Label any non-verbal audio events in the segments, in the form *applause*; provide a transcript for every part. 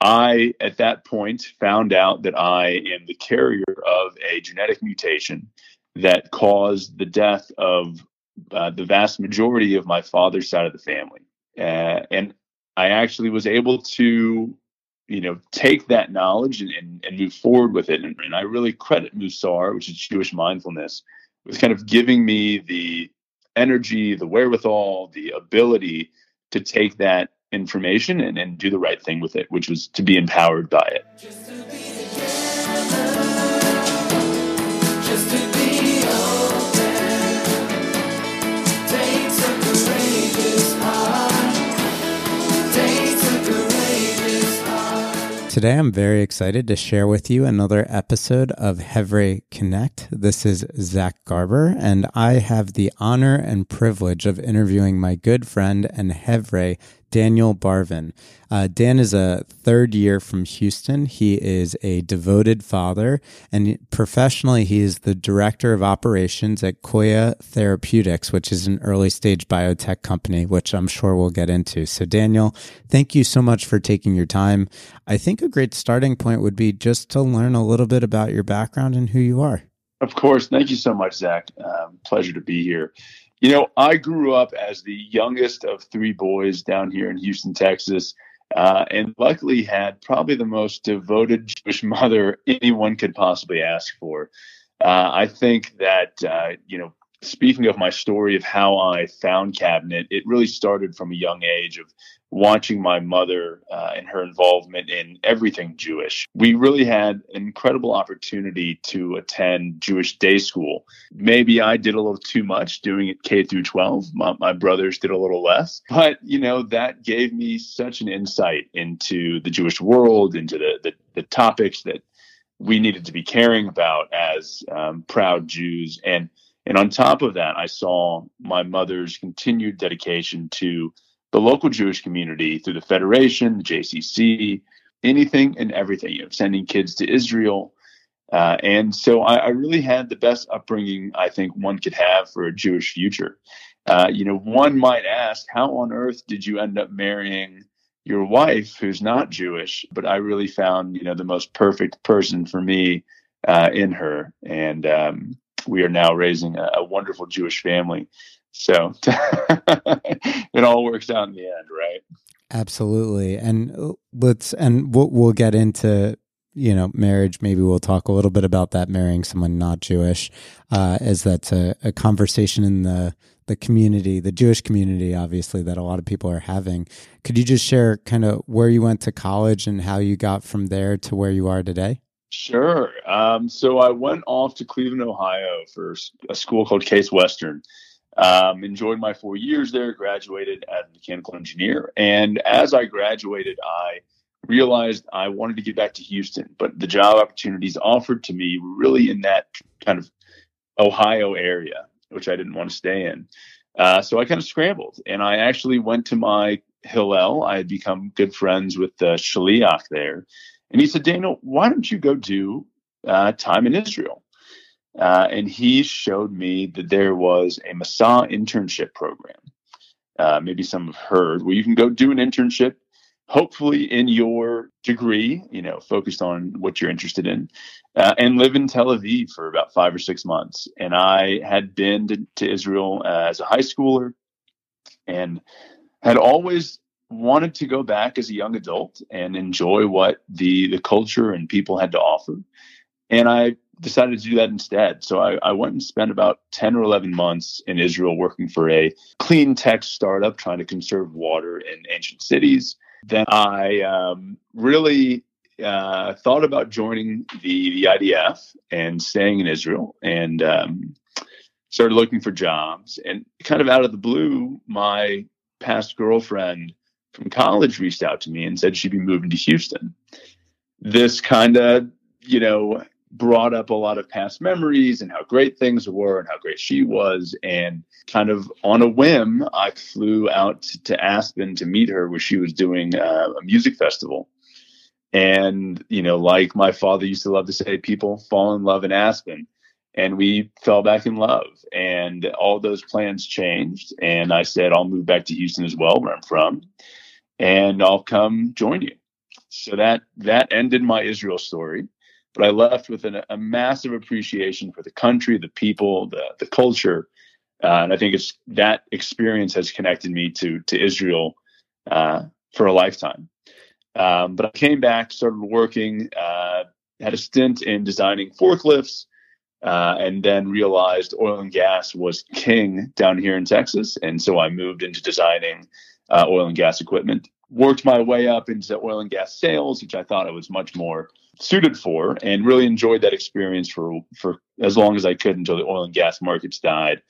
I, at that point, found out that I am the carrier of a genetic mutation that caused the death of uh, the vast majority of my father's side of the family. Uh, and I actually was able to, you know, take that knowledge and, and, and move forward with it. And, and, I really credit Musar, which is Jewish mindfulness, with kind of giving me the energy, the wherewithal, the ability to take that information and, and do the right thing with it, which was to be empowered by it. Today, I'm very excited to share with you another episode of Hevre Connect. This is Zach Garber, and I have the honor and privilege of interviewing my good friend and Hevre Daniel Barvin. Uh, Dan is a third year from Houston. He is a devoted father, and professionally, he is the director of operations at Coya Therapeutics, which is an early stage biotech company, which I'm sure we'll get into. So, Daniel, thank you so much for taking your time. I think a great starting point would be just to learn a little bit about your background and who you are. Of course. Thank you so much, Zach. Um, pleasure to be here. You know, I grew up as the youngest of three boys down here in Houston, Texas, uh, and luckily had probably the most devoted *laughs* Jewish mother anyone could possibly ask for. Uh, I think that, uh, you know, speaking of my story of how I found Cabinet, it really started from a young age of watching my mother uh, and her involvement in everything Jewish. We really had an incredible opportunity to attend Jewish day school. Maybe I did a little too much doing it K through 12. My, my brothers did a little less. But, you know, that gave me such an insight into the Jewish world, into the, the, the topics that we needed to be caring about as um, proud Jews. And and on top of that, I saw my mother's continued dedication to the local Jewish community through the Federation, the JCC, anything and everything, you know, sending kids to Israel. Uh, and so I, I, really had the best upbringing I think one could have for a Jewish future. Uh, you know, one might ask, how on earth did you end up marrying your wife who's not Jewish? But I really found, you know, the most perfect person for me uh, in her. And um, we are now raising a, a wonderful Jewish family. So *laughs* it all works out in the end, right? Absolutely. And uh, let's, and we'll, we'll get into, you know, marriage. Maybe we'll talk a little bit about that, marrying someone not Jewish, uh, as that's a, a conversation in the, the community, the Jewish community, obviously, that a lot of people are having. Could you just share kind of where you went to college and how you got from there to where you are today? Sure. Um, so I went off to Cleveland, Ohio for a school called Case Western. Um, enjoyed my four years there, graduated as a mechanical engineer. And as I graduated, I realized I wanted to get back to Houston, but the job opportunities offered to me were really in that kind of Ohio area, which I didn't want to stay in. Uh, so I kind of scrambled and I actually went to my Hillel. I had become good friends with the Shaliach there. And he said, Daniel, why don't you go do uh, time in Israel? Uh, and he showed me that there was a Masa internship program. Uh, maybe some have heard where you can go do an internship, hopefully in your degree, you know, focused on what you're interested in, uh, and live in Tel Aviv for about five or six months. And I had been to, to Israel uh, as a high schooler and had always wanted to go back as a young adult and enjoy what the the culture and people had to offer. And I decided to do that instead. So I, I, went and spent about 10 or 11 months in Israel working for a clean tech startup trying to conserve water in ancient cities. Then I um, really uh, thought about joining the, the IDF and staying in Israel and um, started looking for jobs. And kind of out of the blue, my past girlfriend from college reached out to me and said she'd be moving to Houston. This kind of, you know, brought up a lot of past memories and how great things were and how great she was. And kind of on a whim, I flew out to Aspen to meet her where she was doing uh, a music festival. And, you know, like my father used to love to say, people fall in love in Aspen. And we fell back in love. And all those plans changed. And I said, I'll move back to Houston as well, where I'm from, and I'll come join you So that that ended my Israel story. But I left with an, a massive appreciation for the country, the people, the the culture, uh, and I think it's that experience has connected me to to Israel uh, for a lifetime. Um, but I came back, started working, uh, had a stint in designing forklifts, uh, and then realized oil and gas was king down here in Texas. And so I moved into designing uh, oil and gas equipment. Worked my way up into oil and gas sales, which I thought I was much more suited for, and really enjoyed that experience for for as long as I could until the oil and gas markets died.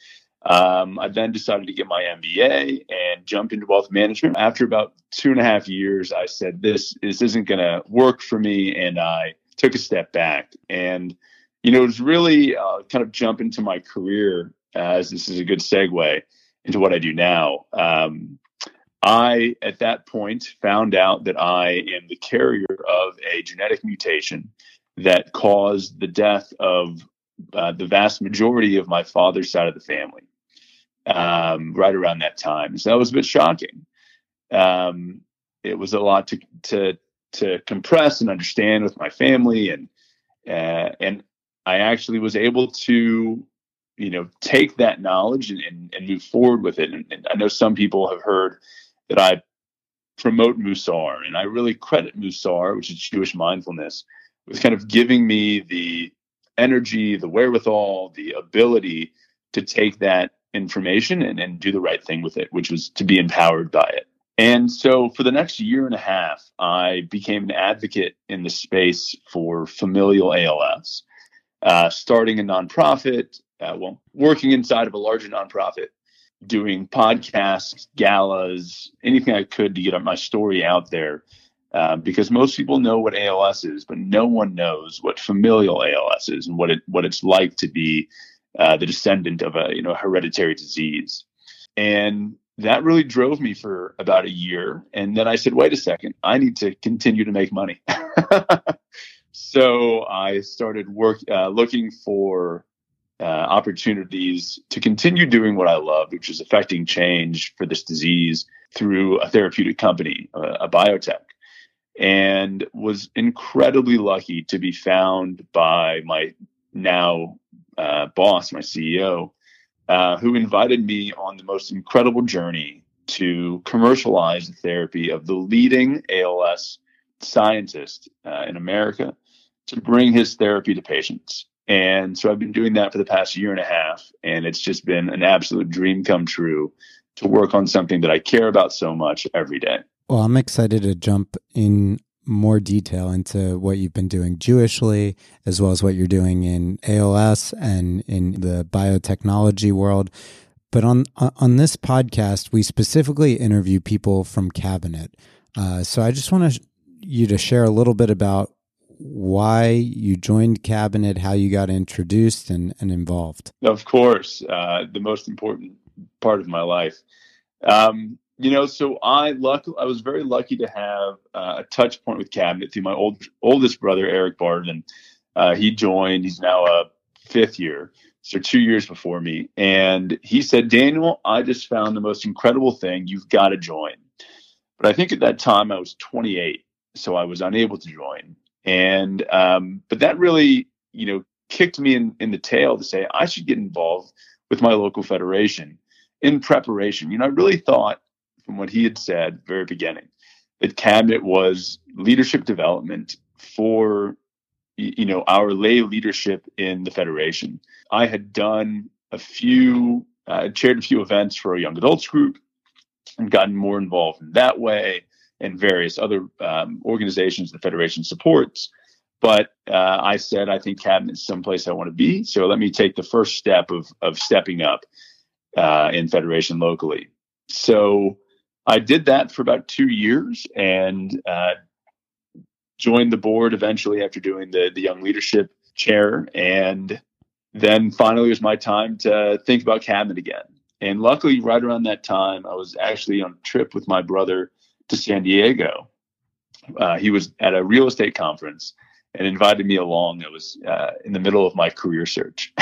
Um, I then decided to get my MBA and jumped into wealth management. After about two and a half years, I said, "This this isn't going to work for me," and I took a step back. And you know, it was really uh, kind of jump into my career as this is a good segue into what I do now. Um, I, at that point, found out that I am the carrier of a genetic mutation that caused the death of uh, the vast majority of my father's side of the family um, right around that time. So that was a bit shocking. Um, it was a lot to, to, to compress and understand with my family. And, uh, and I actually was able to, you know, take that knowledge and, and, and move forward with it. And, and I know some people have heard that I promote Mussar, and I really credit Mussar, which is Jewish mindfulness, with kind of giving me the energy, the wherewithal, the ability to take that information and, and do the right thing with it, which was to be empowered by it. And so for the next year and a half, I became an advocate in the space for familial ALS, uh, starting a nonprofit, uh, well, working inside of a larger nonprofit doing podcasts, galas, anything I could to get my story out there. Uh, because most people know what ALS is, but no one knows what familial ALS is and what it what it's like to be uh, the descendant of a you know hereditary disease. And that really drove me for about a year. And then I said, wait a second, I need to continue to make money. *laughs* so I started work uh, looking for uh, opportunities to continue doing what I love, which is affecting change for this disease through a therapeutic company, a, a biotech, and was incredibly lucky to be found by my now uh, boss, my CEO, uh, who invited me on the most incredible journey to commercialize the therapy of the leading ALS scientist uh, in America to bring his therapy to patients. And so I've been doing that for the past year and a half. And it's just been an absolute dream come true to work on something that I care about so much every day. Well, I'm excited to jump in more detail into what you've been doing Jewishly, as well as what you're doing in ALS and in the biotechnology world. But on on this podcast, we specifically interview people from Cabinet. Uh, so I just want to you to share a little bit about why you joined Cabinet, how you got introduced and, and involved. Of course, uh, the most important part of my life. Um, you know, so I luck I was very lucky to have uh, a touch point with Cabinet through my old oldest brother Eric Barvin. Uh, he joined. He's now a fifth year, so two years before me. And he said, Daniel, I just found the most incredible thing. You've got to join. But I think at that time I was 28, so I was unable to join. And um, but that really, you know, kicked me in, in the tail to say I should get involved with my local federation in preparation. You know, I really thought from what he had said very beginning that cabinet was leadership development for you know our lay leadership in the federation. I had done a few, uh, chaired a few events for a young adults group, and gotten more involved in that way and various other um, organizations the Federation supports. But uh, I said, I think cabinet's someplace I want to be. So let me take the first step of, of stepping up uh, in Federation locally. So I did that for about two years and uh, joined the board eventually after doing the, the young leadership chair. And then finally it was my time to think about cabinet again. And luckily, right around that time, I was actually on a trip with my brother to San Diego. Uh, he was at a real estate conference and invited me along. It was uh, in the middle of my career search.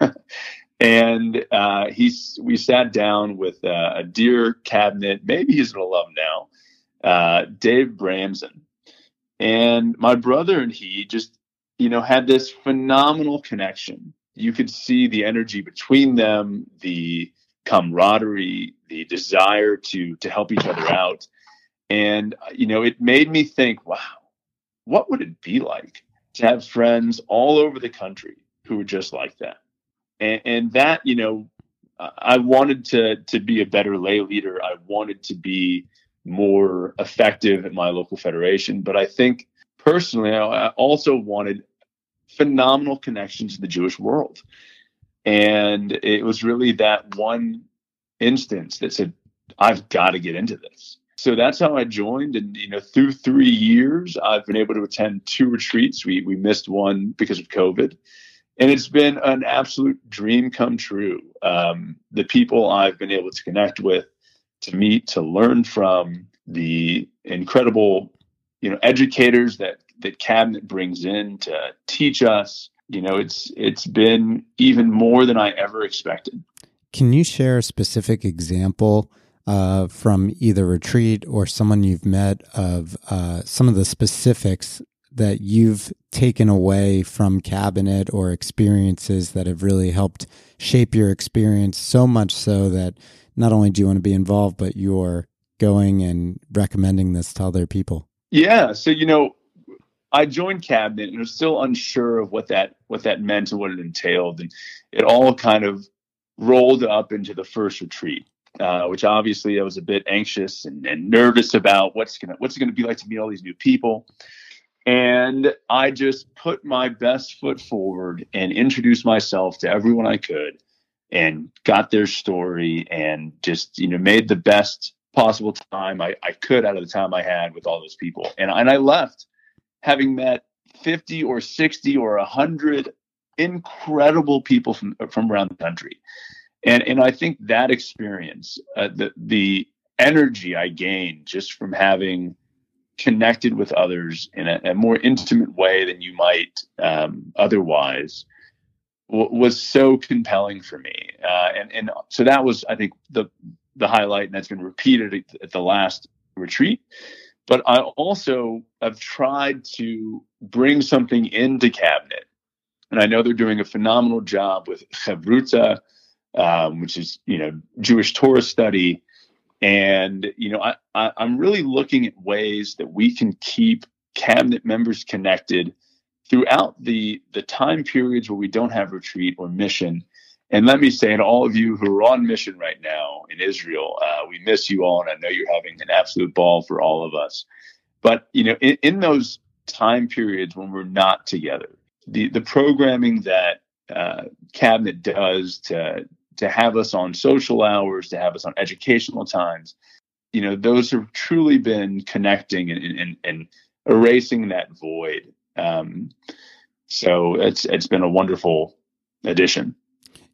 *laughs* and uh, he's, we sat down with uh, a dear cabinet, maybe he's an alum now, uh, Dave Bramson. And my brother and he just, you know, had this phenomenal connection. You could see the energy between them, the camaraderie, the desire to to help each other out. And uh, you know, it made me think, wow, what would it be like to have friends all over the country who were just like that? And, and that, you know, I wanted to to be a better lay leader. I wanted to be more effective at my local federation. But I think personally, I also wanted phenomenal connections in the Jewish world. And it was really that one instance that said, I've got to get into this. So that's how I joined. And, you know, through three years, I've been able to attend two retreats. We, we missed one because of COVID. And it's been an absolute dream come true. Um, the people I've been able to connect with, to meet, to learn from, the incredible, you know, educators that that cabinet brings in to teach us. You know, it's it's been even more than I ever expected. Can you share a specific example uh, from either retreat or someone you've met of uh, some of the specifics that you've taken away from cabinet or experiences that have really helped shape your experience so much so that not only do you want to be involved, but you're going and recommending this to other people? Yeah. So, you know, I joined cabinet and was still unsure of what that what that meant and what it entailed. And it all kind of rolled up into the first retreat, uh, which obviously I was a bit anxious and, and nervous about what's gonna what's it gonna be like to meet all these new people. And I just put my best foot forward and introduced myself to everyone I could and got their story and just, you know, made the best possible time I, I could out of the time I had with all those people. And, and I left having met 50 or 60 or 100 incredible people from, from around the country. And, and I think that experience, uh, the, the energy I gained just from having connected with others in a, a more intimate way than you might um, otherwise w- was so compelling for me. Uh, and, and so that was, I think, the, the highlight, and that's been repeated at the last retreat. But I also have tried to bring something into cabinet, and I know they're doing a phenomenal job with Chavruta, um, which is you know Jewish Torah study, and you know I, I, I'm really looking at ways that we can keep cabinet members connected throughout the the time periods where we don't have retreat or mission and let me say to all of you who are on mission right now in Israel, uh, we miss you all, and I know you're having an absolute ball for all of us. But you know, in, in those time periods when we're not together, the the programming that uh, cabinet does to to have us on social hours, to have us on educational times, you know, those have truly been connecting and and, and erasing that void. Um, so it's it's been a wonderful addition.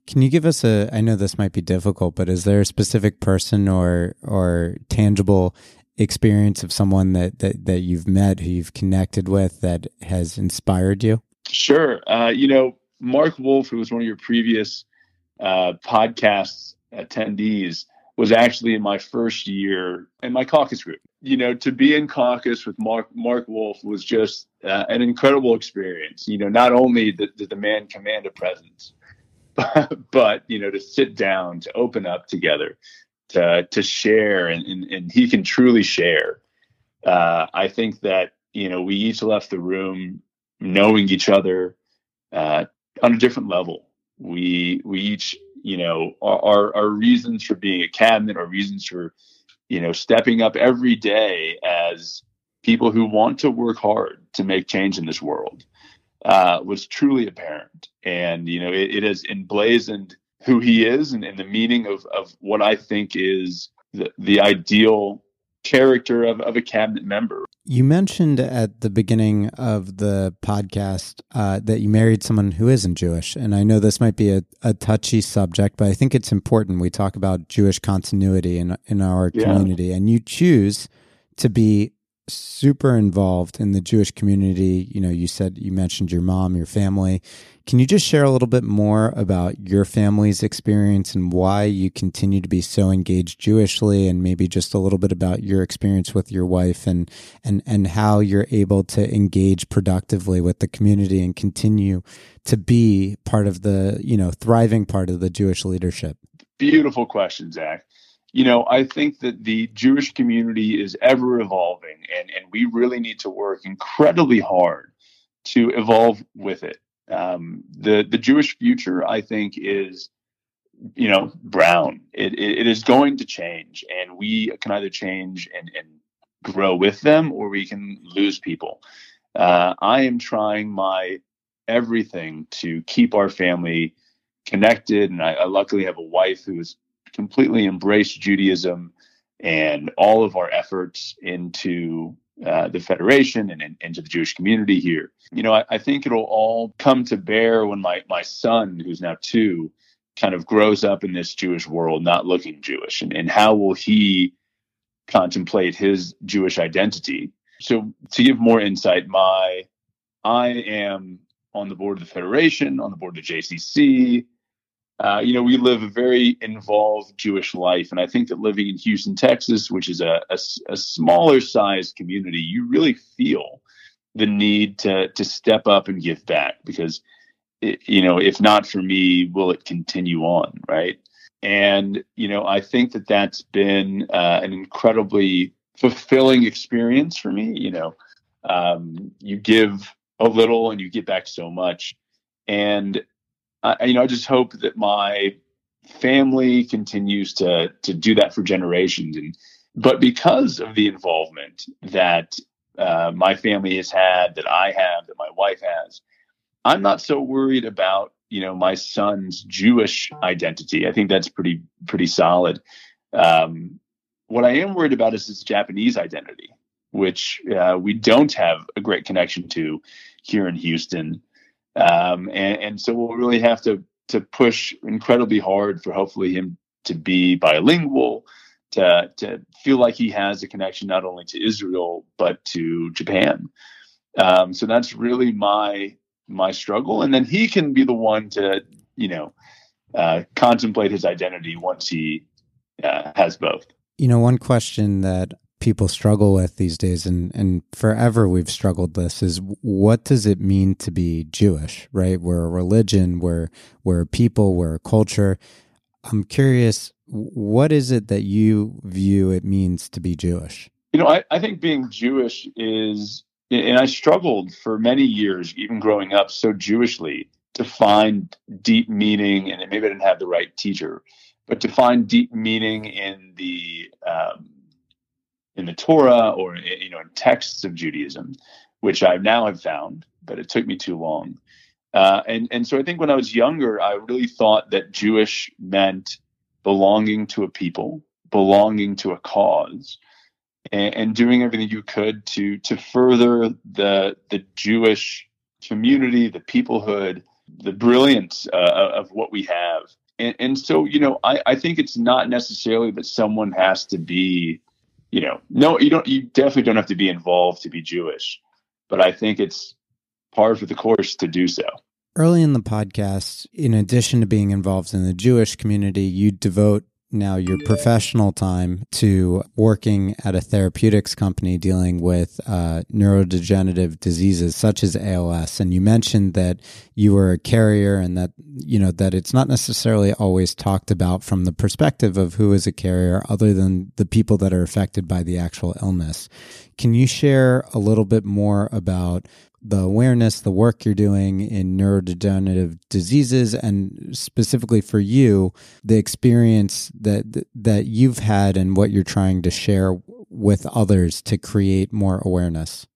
Can you give us a? I know this might be difficult, but is there a specific person or or tangible experience of someone that that that you've met, who you've connected with, that has inspired you? Sure. Uh, you know, Mark Wolf, who was one of your previous uh, podcast attendees, was actually in my first year in my caucus group. You know, to be in caucus with Mark Mark Wolf was just uh, an incredible experience. You know, not only did, the man command a presence, *laughs* but, you know to sit down to open up together to to share and and, and he can truly share uh, i think that you know we each left the room knowing each other uh, on a different level we we each you know our our reasons for being a cabinet our reasons for you know stepping up every day as people who want to work hard to make change in this world uh, was truly apparent. And, you know, it, it has emblazoned who he is and, and, the meaning of, of what I think is the, the ideal character of, of a cabinet member. You mentioned at the beginning of the podcast uh, that you married someone who isn't Jewish. And I know this might be a, a, touchy subject, but I think it's important. We talk about Jewish continuity in, in our yeah. community, and you choose to be super involved in the Jewish community. You know, you said you mentioned your mom, your family. Can you just share a little bit more about your family's experience and why you continue to be so engaged Jewishly and maybe just a little bit about your experience with your wife and and and how you're able to engage productively with the community and continue to be part of the, you know, thriving part of the Jewish leadership? Beautiful question, Zach. You know, I think that the Jewish community is ever evolving and, and we really need to work incredibly hard to evolve with it um, the the Jewish future, I think, is you know brown. It, it, it is going to change, and we can either change and, and grow with them, or we can lose people. Uh, I am trying my everything to keep our family connected, and I, I luckily have a wife who has completely embraced Judaism and all of our efforts into uh, the Federation and, and, and, to the Jewish community here. You know, I, I, think it'll all come to bear when my, my son, who's now two, kind of grows up in this Jewish world, not looking Jewish. And, and how will he contemplate his Jewish identity? So, to give more insight, my I am on the board of the Federation, on the board of the JCC, uh, you know, we live a very involved Jewish life. And I think that living in Houston, Texas, which is a, a, a smaller sized community, you really feel the need to, to step up and give back because, it, you know, if not for me, will it continue on? Right. And, you know, I think that that's been uh, an incredibly fulfilling experience for me. You know, um, you give a little and you get back so much. And I, you know, I just hope that my family continues to to do that for generations. And but because of the involvement that uh, my family has had, that I have, that my wife has, I'm not so worried about you know my son's Jewish identity. I think that's pretty pretty solid. Um, what I am worried about is his Japanese identity, which uh, we don't have a great connection to here in Houston. Um, and, and so we'll really have to to push incredibly hard for hopefully him to be bilingual, to to feel like he has a connection not only to Israel but to Japan. Um, so that's really my my struggle, and then he can be the one to you know uh, contemplate his identity once he uh, has both. You know, one question that people struggle with these days and and forever we've struggled this is what does it mean to be Jewish right? We're a religion we're we're a people we're a culture. I'm curious what is it that you view it means to be Jewish? You know I, I think being Jewish is and I struggled for many years even growing up so Jewishly to find deep meaning and maybe I didn't have the right teacher but to find deep meaning in the um, in the Torah or you know in texts of Judaism, which I now have found, but it took me too long. Uh, and and so I think when I was younger, I really thought that Jewish meant belonging to a people, belonging to a cause, and, and doing everything you could to to further the the Jewish community, the peoplehood, the brilliance uh, of what we have. And, and so, you know, I, I think it's not necessarily that someone has to be you know, no, you don't. You definitely don't have to be involved to be Jewish, but I think it's par for the course to do so. Early in the podcast, in addition to being involved in the Jewish community, you devote now your professional time to working at a therapeutics company dealing with uh, neurodegenerative diseases such as ALS. And you mentioned that you were a carrier and that, you know, that it's not necessarily always talked about from the perspective of who is a carrier other than the people that are affected by the actual illness. Can you share a little bit more about the awareness, the work you're doing in neurodegenerative diseases, and specifically for you, the experience that that you've had and what you're trying to share with others to create more awareness.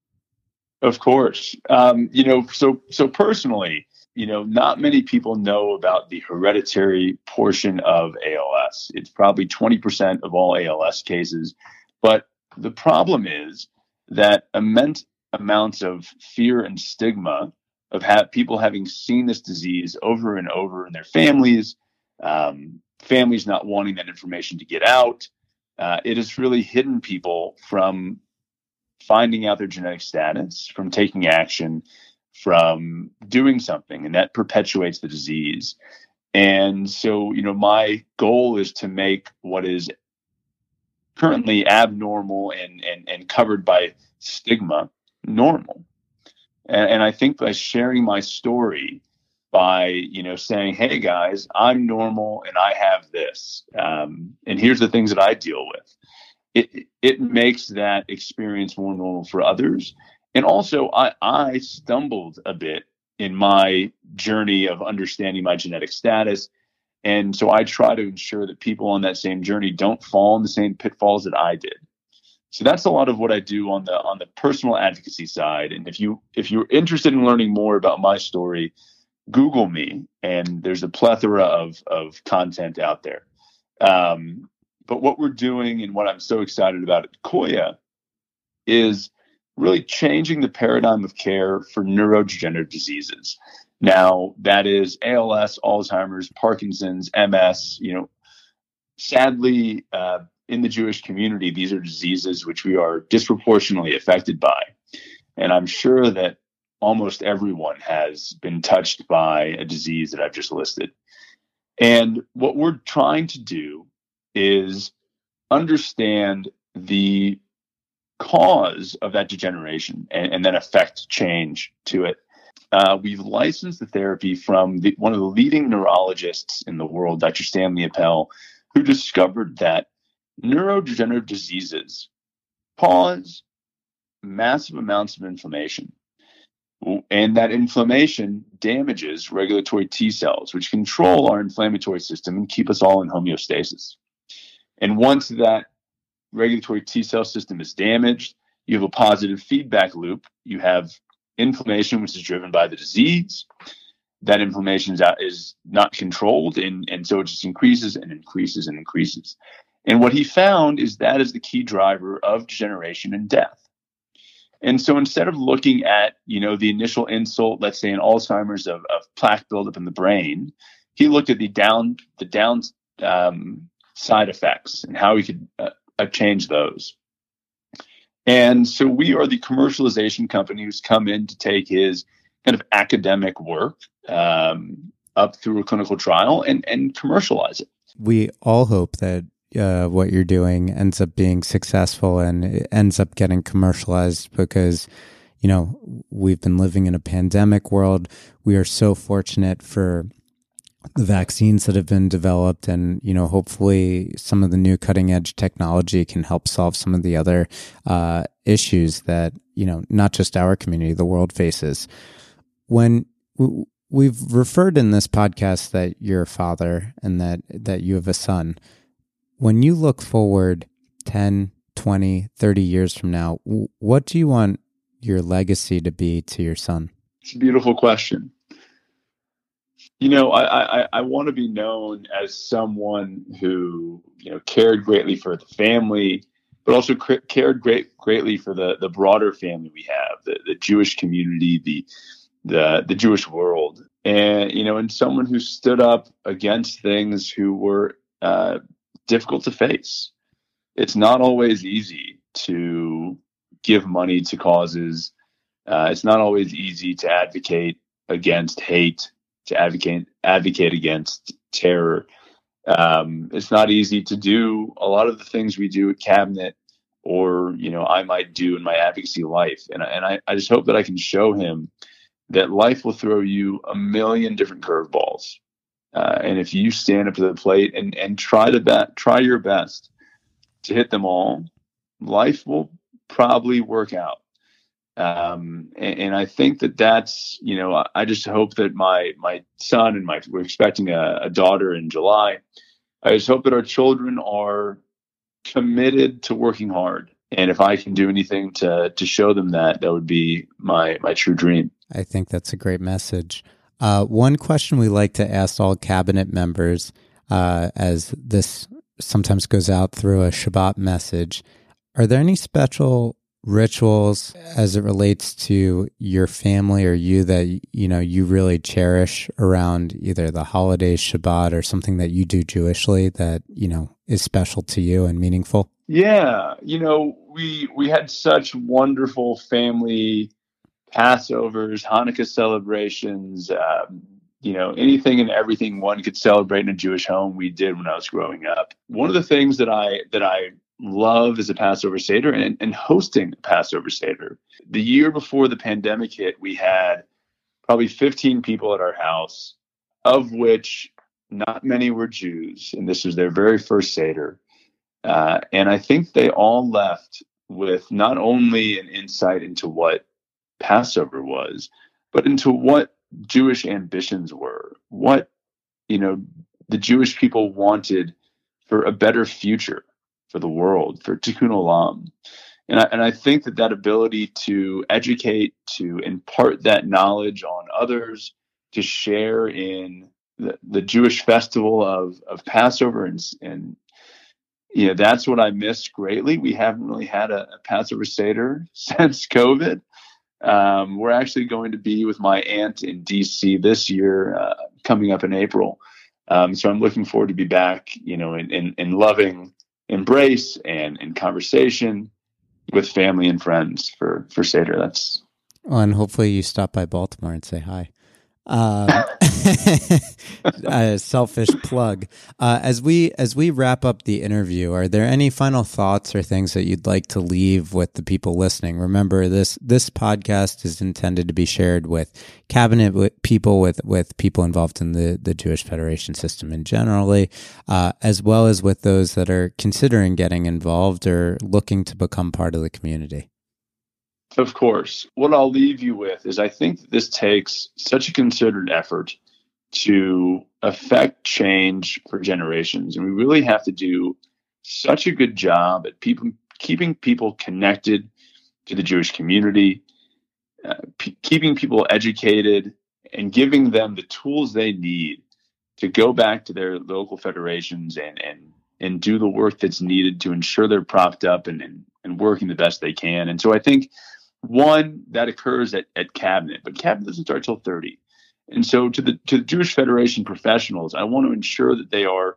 Of course, um, you know. So so personally, you know, not many people know about the hereditary portion of ALS. It's probably 20% of all ALS cases, but the problem is that immense amounts of fear and stigma of ha- people having seen this disease over and over in their families, um, families not wanting that information to get out. Uh, it has really hidden people from finding out their genetic status, from taking action, from doing something, and that perpetuates the disease. And so, you know, my goal is to make what is currently abnormal and, and, and covered by stigma normal. And, and I think by sharing my story, by you know saying, "Hey guys, I'm normal and I have this, um, and here's the things that I deal with," it it makes that experience more normal for others. And also, I I stumbled a bit in my journey of understanding my genetic status. And so I try to ensure that people on that same journey don't fall in the same pitfalls that I did. So that's a lot of what I do on the on the personal advocacy side. And if you if you're interested in learning more about my story, Google me, and there's a plethora of of content out there. Um, but what we're doing and what I'm so excited about at Coya is really changing the paradigm of care for neurodegenerative diseases. Now, that is ALS, Alzheimer's, Parkinson's, MS. You know, sadly, uh, in the Jewish community, these are diseases which we are disproportionately affected by. And I'm sure that almost everyone has been touched by a disease that I've just listed. And what we're trying to do is understand the cause of that degeneration and, and then affect change to it. Uh, we've licensed the therapy from the, one of the leading neurologists in the world, Dr. Stanley Appel, who discovered that neurodegenerative diseases cause massive amounts of inflammation. And that inflammation damages regulatory T cells, which control our inflammatory system and keep us all in homeostasis. And once that regulatory T cell system is damaged, you have a positive feedback loop. You have inflammation, which is driven by the disease. That inflammation is, not controlled, and, and so it just increases and increases and increases. And what he found is that is the key driver of degeneration and death. And so instead of looking at, you know, the initial insult, let's say in Alzheimer's of, of plaque buildup in the brain, he looked at the down the down um, side effects and how he could uh, uh, change those. And so we are the commercialization company who's come in to take his kind of academic work um, up through a clinical trial and, and commercialize it. We all hope that uh, what you're doing ends up being successful and it ends up getting commercialized because you know we've been living in a pandemic world. We are so fortunate for the vaccines that have been developed and you know hopefully some of the new cutting edge technology can help solve some of the other uh, issues that you know not just our community the world faces. When we've referred in this podcast that you're a father and that that you have a son when you look forward 10, 20, 30 years from now, what do you want your legacy to be to your son? It's a beautiful question. You know, I, I, I want to be known as someone who, you know, cared greatly for the family, but also cared great, greatly for the, the broader family we have, the, the Jewish community, the, the, the Jewish world. And, you know, and someone who stood up against things who were uh, difficult to face. It's not always easy to give money to causes. Uh, it's not always easy to advocate against hate, to advocate advocate against terror. Um, it's not easy to do a lot of the things we do at cabinet or you know I might do in my advocacy life. And, and I, I just hope that I can show him that life will throw you a million different curveballs. Uh, and if you stand up to the plate and, and try to try your best to hit them all, life will probably work out. Um, and, and, I think that that's, you know, I just hope that my, my son and my, we're expecting a, a daughter in July. I just hope that our children are committed to working hard. And if I can do anything to, to show them that, that would be my, my true dream. I think that's a great message. Uh, one question we like to ask all cabinet members, uh, as this sometimes goes out through a Shabbat message, are there any special rituals as it relates to your family or you that you know you really cherish around either the holiday Shabbat, or something that you do Jewishly that you know is special to you and meaningful? Yeah, you know we we had such wonderful family Passovers, Hanukkah celebrations, um, you know, anything and everything one could celebrate in a Jewish home, we did when I was growing up. One of the things that I that I love is a Passover Seder and, and hosting a Passover Seder. The year before the pandemic hit, we had probably 15 people at our house, of which not many were Jews, and this was their very first Seder. Uh, and I think they all left with not only an insight into what Passover was, but into what Jewish ambitions were, what you know the Jewish people wanted for a better future for the world, for Tikkun Olam. And I, and I think that that ability to educate, to impart that knowledge on others, to share in the, the Jewish festival of, of Passover and, and you know, that's what I missed greatly. We haven't really had a, a Passover Seder *laughs* since COVID. Um, we're actually going to be with my aunt in DC this year, uh, coming up in April. Um, so I'm looking forward to be back, you know, in, in, in loving embrace and in conversation with family and friends for for Seder. That's well, and hopefully you stop by Baltimore and say hi. Um, *laughs* a selfish plug. Uh, as we as we wrap up the interview, are there any final thoughts or things that you'd like to leave with the people listening? Remember this this podcast is intended to be shared with cabinet with people with with people involved in the the Jewish Federation system in generally, uh, as well as with those that are considering getting involved or looking to become part of the community. Of course. What I'll leave you with is I think this takes such a considered effort to affect change for generations. And we really have to do such a good job at people keeping people connected to the Jewish community, uh, p- keeping people educated, and giving them the tools they need to go back to their local federations and and and do the work that's needed to ensure they're propped up and, and, and working the best they can. And so I think one that occurs at, at cabinet, but cabinet doesn't start till 30. And so to the to the Jewish Federation professionals, I want to ensure that they are,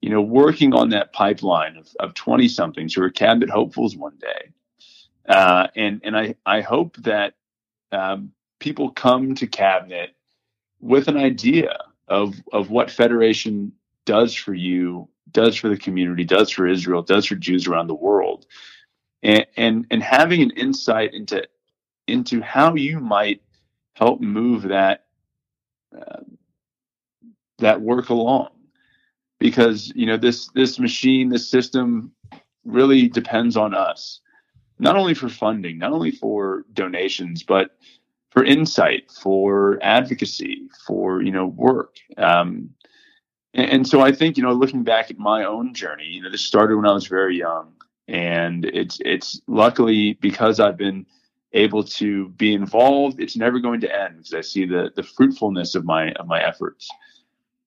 you know, working on that pipeline of, of 20 somethings who are cabinet hopefuls one day. Uh, and and I, I hope that um, people come to cabinet with an idea of of what federation does for you, does for the community, does for Israel, does for Jews around the world and and, and having an insight into into how you might help move that uh, that work along. Because you know this this machine this system really depends on us not only for funding not only for donations but for insight for advocacy for you know work. Um, and, and so i think you know looking back at my own journey you know this started when i was very young and it's it's luckily because I've been able to be involved. It's never going to end because I see the the fruitfulness of my of my efforts,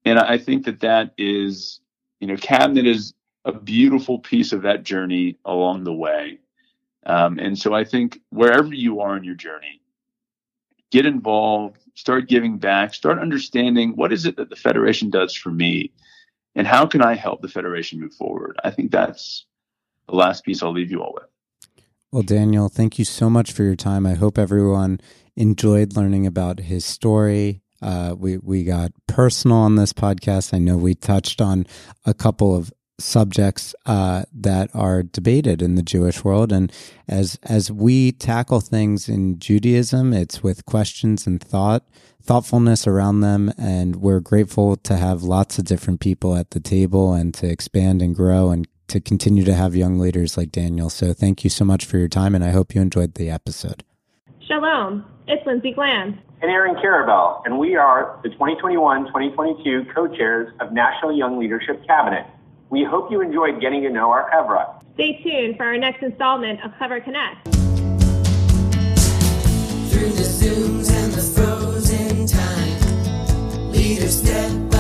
and I think that that is you know cabinet is a beautiful piece of that journey along the way. Um, and so I think wherever you are in your journey, get involved, start giving back, start understanding what is it that the Federation does for me, and how can I help the Federation move forward. I think that's the last piece I'll leave you all with. Well, Daniel, thank you so much for your time. I hope everyone enjoyed learning about his story. Uh, we we got personal on this podcast. I know we touched on a couple of subjects uh, that are debated in the Jewish world, and as as we tackle things in Judaism, it's with questions and thought thoughtfulness around them, and we're grateful to have lots of different people at the table and to expand and grow and to continue to have young leaders like Daniel. So thank you so much for your time, and I hope you enjoyed the episode. Shalom. It's Lindsay Glan. And Aaron Carabel, and we are the 2021 2022 co chairs of National Young Leadership Cabinet. We hope you enjoyed getting to know our Hevra. Stay tuned for our next installment of Hevre Connect. Through the Zooms and the frozen time, leaders step